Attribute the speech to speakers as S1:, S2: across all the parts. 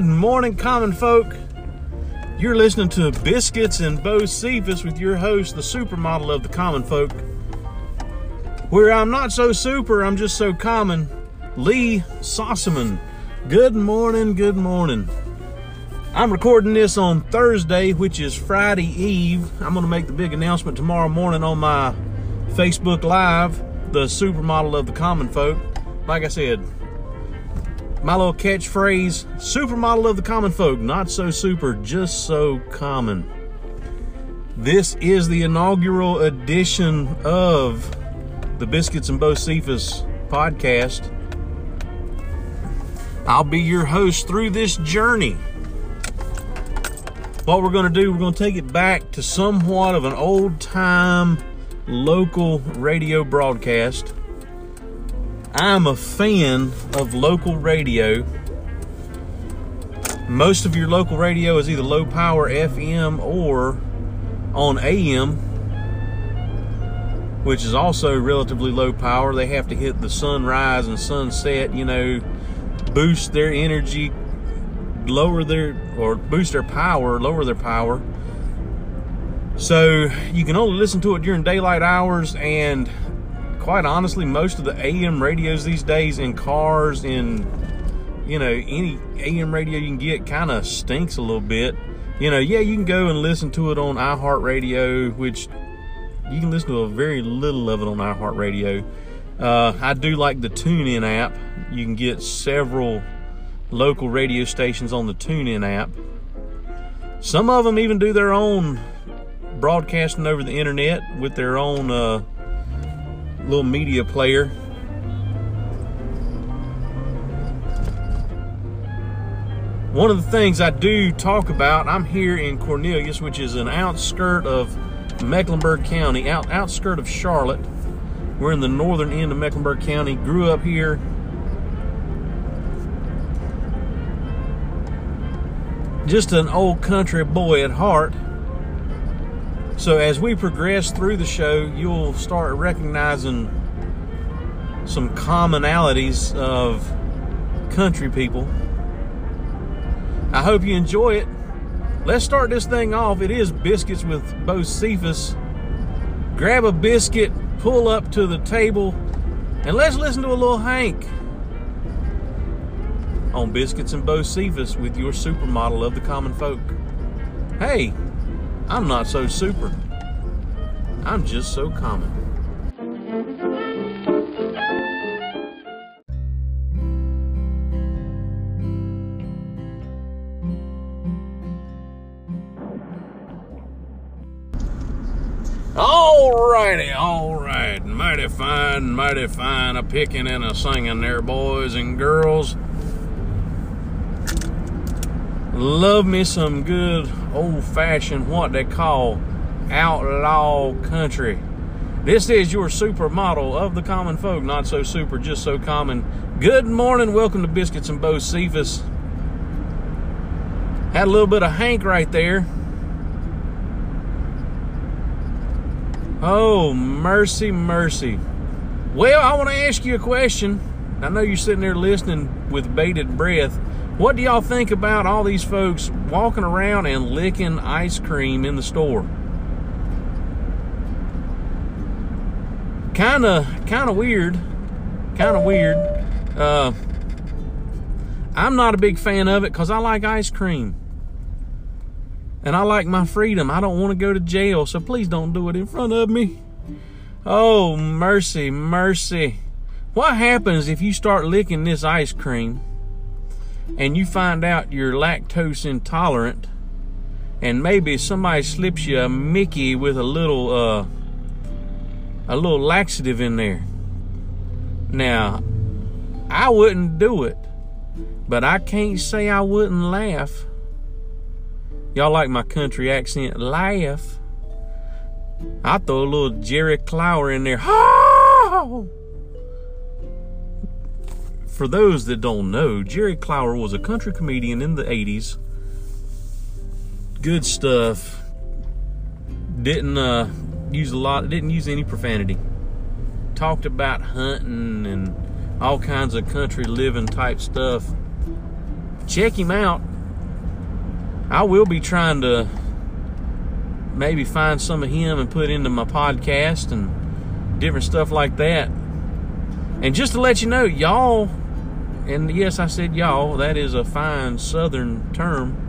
S1: Good morning, common folk. You're listening to Biscuits and Bocephus with your host, the supermodel of the common folk. Where I'm not so super, I'm just so common, Lee Sossaman. Good morning, good morning. I'm recording this on Thursday, which is Friday Eve. I'm going to make the big announcement tomorrow morning on my Facebook Live, the supermodel of the common folk. Like I said, my little catchphrase supermodel of the common folk, not so super, just so common. This is the inaugural edition of the Biscuits and Bocephus podcast. I'll be your host through this journey. What we're going to do, we're going to take it back to somewhat of an old time local radio broadcast. I'm a fan of local radio. Most of your local radio is either low power FM or on AM, which is also relatively low power. They have to hit the sunrise and sunset, you know, boost their energy, lower their, or boost their power, lower their power. So you can only listen to it during daylight hours and quite honestly, most of the AM radios these days in cars, in you know, any AM radio you can get kind of stinks a little bit. You know, yeah, you can go and listen to it on iHeartRadio, which you can listen to a very little of it on iHeartRadio. Uh, I do like the TuneIn app. You can get several local radio stations on the TuneIn app. Some of them even do their own broadcasting over the internet with their own uh, little media player. One of the things I do talk about, I'm here in Cornelius, which is an outskirt of Mecklenburg County, out outskirt of Charlotte. We're in the northern end of Mecklenburg County. Grew up here. Just an old country boy at heart. So as we progress through the show, you'll start recognizing some commonalities of country people. I hope you enjoy it. Let's start this thing off. It is Biscuits with Bocephus. Grab a biscuit, pull up to the table, and let's listen to a little Hank on Biscuits and Bocephus with your supermodel of the common folk. Hey, I'm not so super. I'm just so common. Alrighty, alright. Mighty fine, mighty fine a picking and a singing there, boys and girls. Love me some good old fashioned what they call outlaw country. This is your supermodel of the common folk, not so super, just so common. Good morning, welcome to Biscuits and Bocephus. Had a little bit of Hank right there. Oh, mercy, mercy. Well, I want to ask you a question. I know you're sitting there listening with bated breath. What do y'all think about all these folks walking around and licking ice cream in the store? Kind of, kind of weird. Kind of weird. Uh, I'm not a big fan of it because I like ice cream. And I like my freedom. I don't want to go to jail, so please don't do it in front of me. Oh, mercy, mercy. What happens if you start licking this ice cream and you find out you're lactose intolerant and maybe somebody slips you a Mickey with a little uh a little laxative in there. Now, I wouldn't do it, but I can't say I wouldn't laugh. Y'all like my country accent? Laugh. I throw a little Jerry Clower in there. Oh! For those that don't know, Jerry Clower was a country comedian in the 80s. Good stuff. Didn't uh, use a lot, didn't use any profanity. Talked about hunting and all kinds of country living type stuff. check him out. I will be trying to maybe find some of him and put into my podcast and different stuff like that. And just to let you know, y'all, and yes, I said y'all, that is a fine southern term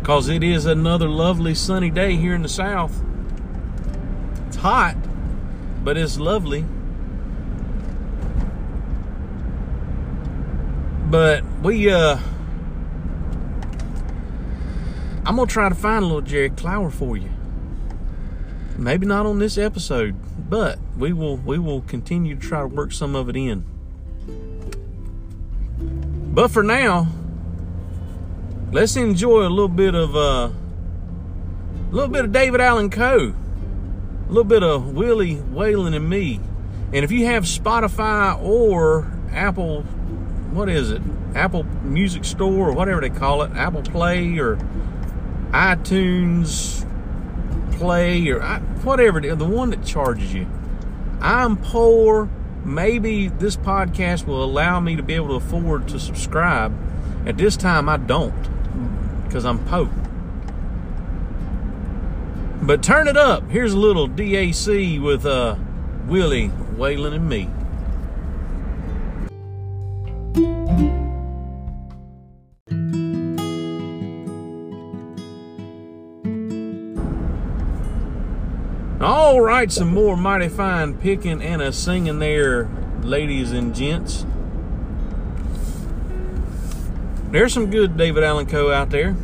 S1: because it is another lovely sunny day here in the south. It's hot, but it's lovely. But we, uh, I'm gonna try to find a little Jerry Clower for you. Maybe not on this episode, but we will we will continue to try to work some of it in. But for now, let's enjoy a little bit of uh, a little bit of David Allan Coe, a little bit of Willie Waylon and me. And if you have Spotify or Apple, what is it? Apple Music Store or whatever they call it, Apple Play or iTunes Play or whatever, the one that charges you. I'm poor. Maybe this podcast will allow me to be able to afford to subscribe. At this time, I don't because I'm Pope. But turn it up. Here's a little DAC with uh, Willie, Waylon, and me. All right, some more mighty fine picking and a singing there, ladies and gents. There's some good David Allan Coe. out there.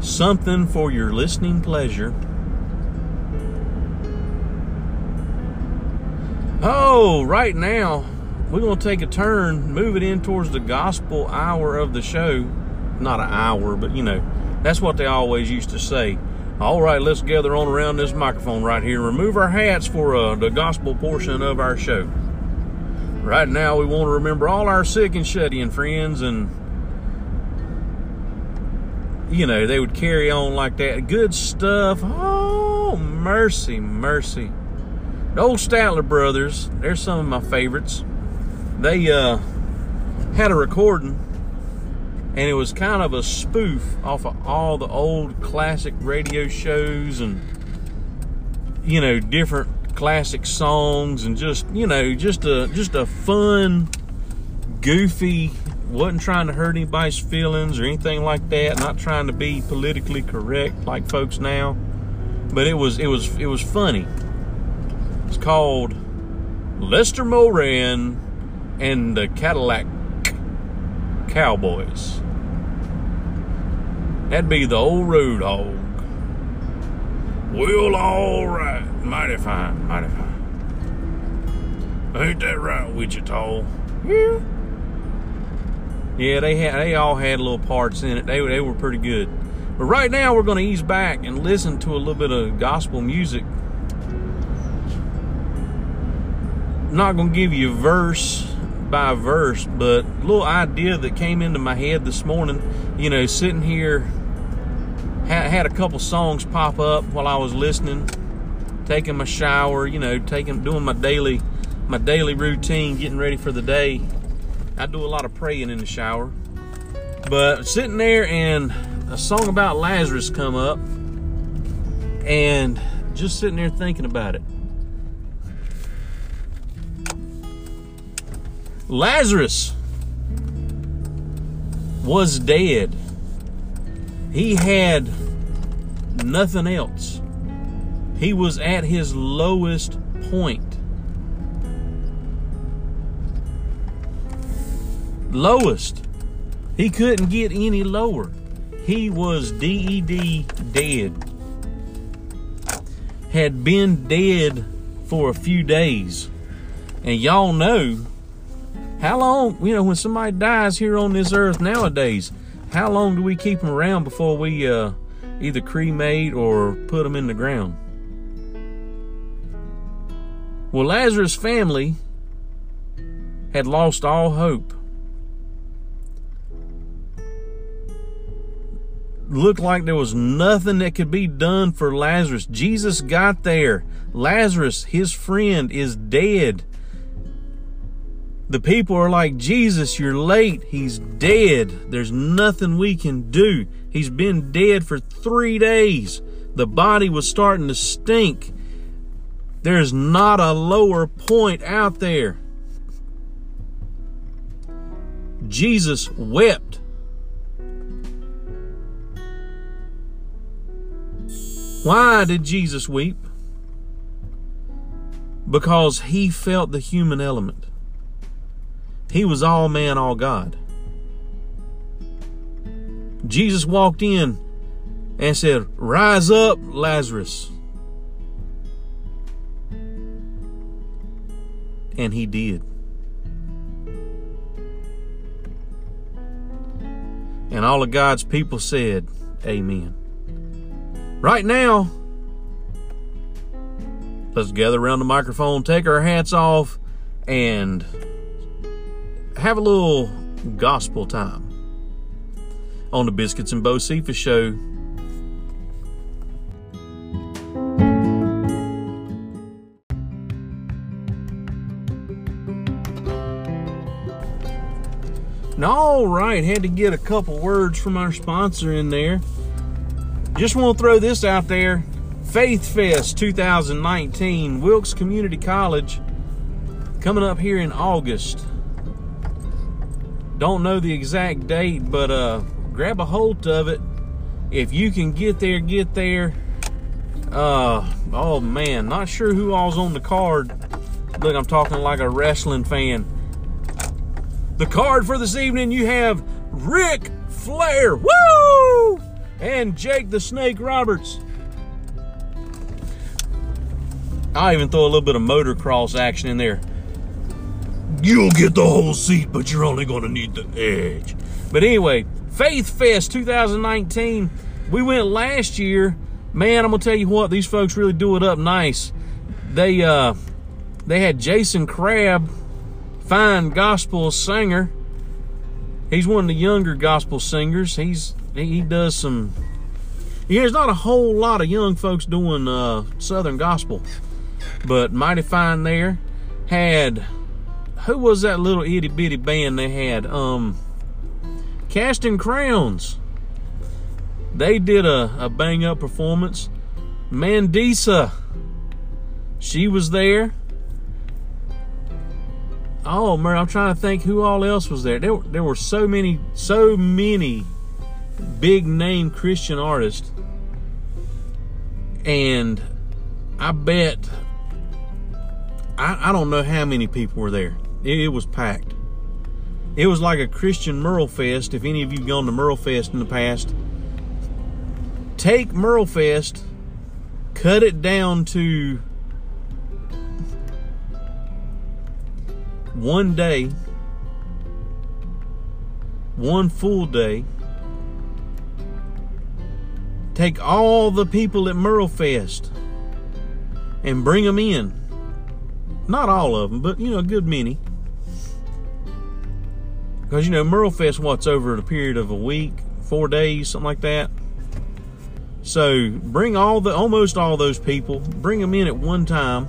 S1: Something for your listening pleasure. Oh, right now, we're going to take a turn, move it in towards the gospel hour of the show. Not an hour, but you know, that's what they always used to say all right, let's gather on around this microphone right here remove our hats for uh, the gospel portion of our show. Right now, we want to remember all our sick and shut in friends, and you know, they would carry on like that. Good stuff. Oh, mercy, mercy. The old Statler brothers, they're some of my favorites. They uh, had a recording and it was kind of a spoof off of all the old classic radio shows and you know different classic songs and just you know just a just a fun goofy wasn't trying to hurt anybody's feelings or anything like that not trying to be politically correct like folks now but it was it was it was funny it's called Lester Moran and the Cadillac Cowboys. That'd be the old road hog. Well, all right. Mighty fine, mighty fine. Ain't that right, Wichita? Yeah. Yeah, they had they all had little parts in it. They they were pretty good. But right now we're going to ease back and listen to a little bit of gospel music. I'm not going to give you verse by verse, but a little idea that came into my head this morning. You know, sitting here, had, had a couple songs pop up while I was listening, taking my shower. You know, taking doing my daily my daily routine, getting ready for the day. I do a lot of praying in the shower, but sitting there and a song about Lazarus come up, and just sitting there thinking about it. Lazarus was dead. He had nothing else. He was at his lowest point. Lowest. He couldn't get any lower. He was DED dead. Had been dead for a few days. And y'all know how long, you know, when somebody dies here on this earth nowadays, how long do we keep them around before we uh, either cremate or put them in the ground? Well, Lazarus' family had lost all hope. Looked like there was nothing that could be done for Lazarus. Jesus got there. Lazarus, his friend, is dead The people are like, Jesus, you're late. He's dead. There's nothing we can do. He's been dead for three days. The body was starting to stink. There's not a lower point out there. Jesus wept. Why did Jesus weep? Because he felt the human element. He was all man, all God. Jesus walked in and said, Rise up, Lazarus. And he did. And all of God's people said, Amen. Right now, let's gather around the microphone, take our hats off, and have a little gospel time on the Biscuits and Bocephus show. All right, had to get a couple words from our sponsor in there. Just want to throw this out there. Faith Fest 2019, Wilkes Community College, coming up here in August. Don't know the exact date, but uh, grab a hold of it. If you can get there, get there. Uh, oh man, not sure who all's on the card. Look, I'm talking like a wrestling fan. The card for this evening, you have Ric Flair. Woo! And Jake the Snake Roberts. I'll even throw a little bit of motocross action in there. You'll get the whole seat, but you're only going to need the edge. But anyway, Faith Fest 2019. We went last year. Man, I'm gonna tell you what, these folks really do it up nice. They uh they had Jason Crabb fine gospel singer. He's one of the younger gospel singers. He's he does some. Yeah, there's not a whole lot of young folks doing uh, Southern gospel, but mighty fine there. Had who was that little itty bitty band they had? Um, Casting Crowns. They did a, a bang up performance. Mandisa, she was there. Oh man, I'm trying to think who all else was there. There, there were so many, so many big name Christian artists, and I bet I, I don't know how many people were there. It, was packed. It was like a Christian Merle Fest. If any of you have gone to Merle Fest in the past, take Merle Fest, cut it down to one day, one full day, take all the people at Merle Fest and bring them in. Not all of them, but you know, a good many. Because you know, Merle Fest, what's over a period of a week, four days, something like that. So bring all the, almost all those people, bring them in at one time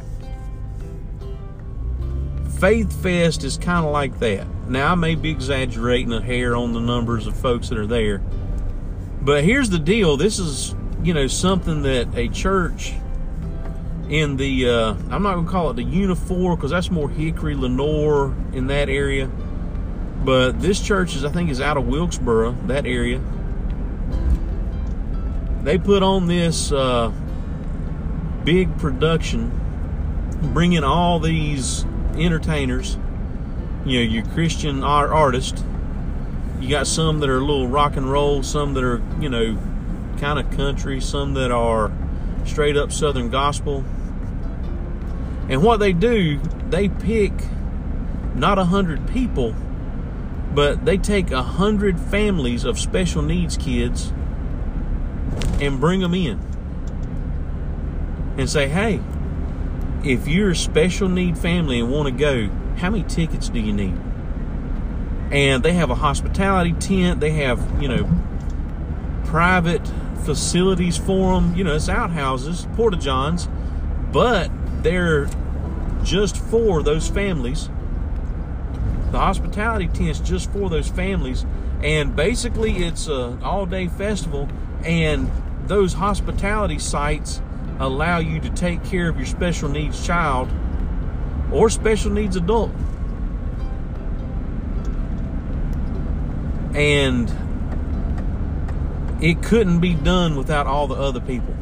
S1: Faith Fest is kind of like that. Now, I may be exaggerating a hair on the numbers of folks that are there, but here's the deal this is, you know, something that a church in the, uh, I'm not going to call it the Unifour because that's more Hickory, Lenoir, in that area. But this church is, I think, is out of Wilkesboro, that area. They put on this uh, big production, bringing all these entertainers, you know, your Christian art artists. You got some that are a little rock and roll, some that are, you know, kind of country, some that are straight up Southern gospel. And what they do, they pick not a hundred people, but they take a hundred families of special needs kids and bring them in and say, hey, if you're a special need family and want to go, how many tickets do you need? And they have a hospitality tent. They have, you know, private facilities for them. You know, it's outhouses, porta johns, but they're just for those families. The hospitality tents just for those families. And basically, it's a all-day festival, and those hospitality sites allow you to take care of your special needs child or special needs adult. And it couldn't be done without all the other people.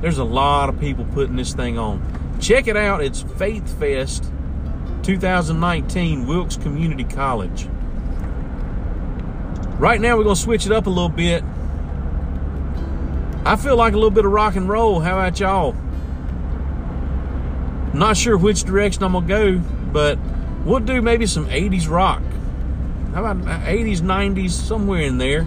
S1: There's a lot of people putting this thing on. Check it out. It's Faith Fest 2019, Wilkes Community College. Right now, we're going to switch it up a little bit. I feel like a little bit of rock and roll. How about y'all? Not sure which direction I'm going to go, but we'll do maybe some 80s rock. How about uh, 80s, 90s, somewhere in there.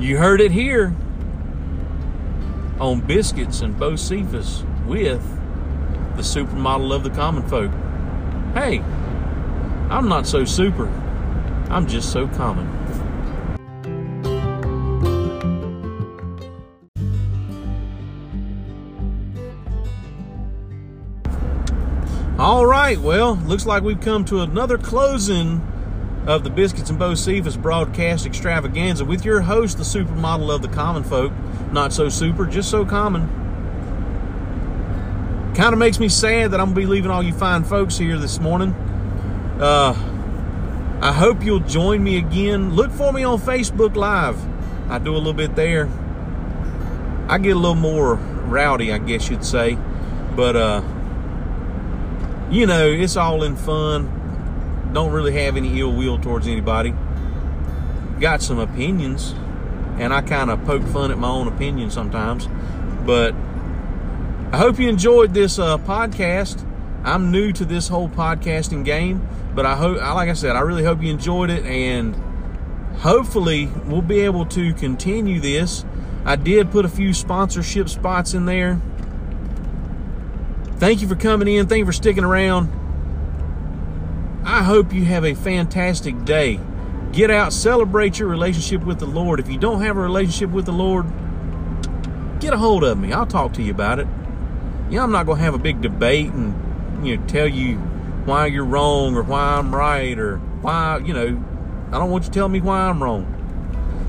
S1: You heard it here on Biscuits and Bocephus with the supermodel of the common folk. Hey, I'm not so super. I'm just so common. All right, well, looks like we've come to another closing of the Biscuits and Bocephus broadcast extravaganza with your host, the supermodel of the common folk. Not so super, just so common. Kind of makes me sad that I'm going to be leaving all you fine folks here this morning. Uh, I hope you'll join me again. Look for me on Facebook Live. I do a little bit there. I get a little more rowdy, I guess you'd say. But, uh, you know, it's all in fun don't really have any ill will towards anybody. Got some opinions, and I kind of poke fun at my own opinion sometimes. But I hope you enjoyed this uh, podcast. I'm new to this whole podcasting game, but I hope, like I said, I really hope you enjoyed it, and hopefully we'll be able to continue this. I did put a few sponsorship spots in there. Thank you for coming in. Thank you for sticking around. I hope you have a fantastic day. Get out, celebrate your relationship with the Lord. If you don't have a relationship with the Lord, get a hold of me. I'll talk to you about it. Yeah, I'm not going to have a big debate and you know tell you why you're wrong or why I'm right or why you know I don't want you to tell me why I'm wrong.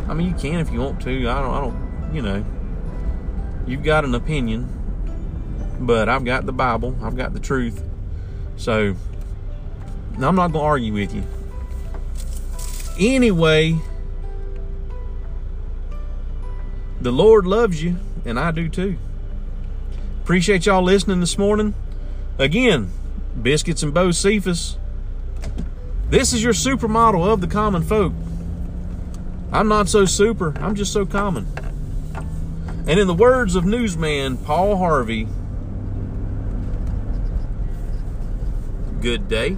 S1: I mean, you can if you want to. I don't. I don't. You know, you've got an opinion, but I've got the Bible. I've got the truth. So I'm not going to argue with you. Anyway, the Lord loves you, and I do too. Appreciate y'all listening this morning. Again, Biscuits and Bocephus. This is your supermodel of the common folk. I'm not so super, I'm just so common. And in the words of newsman Paul Harvey, good day.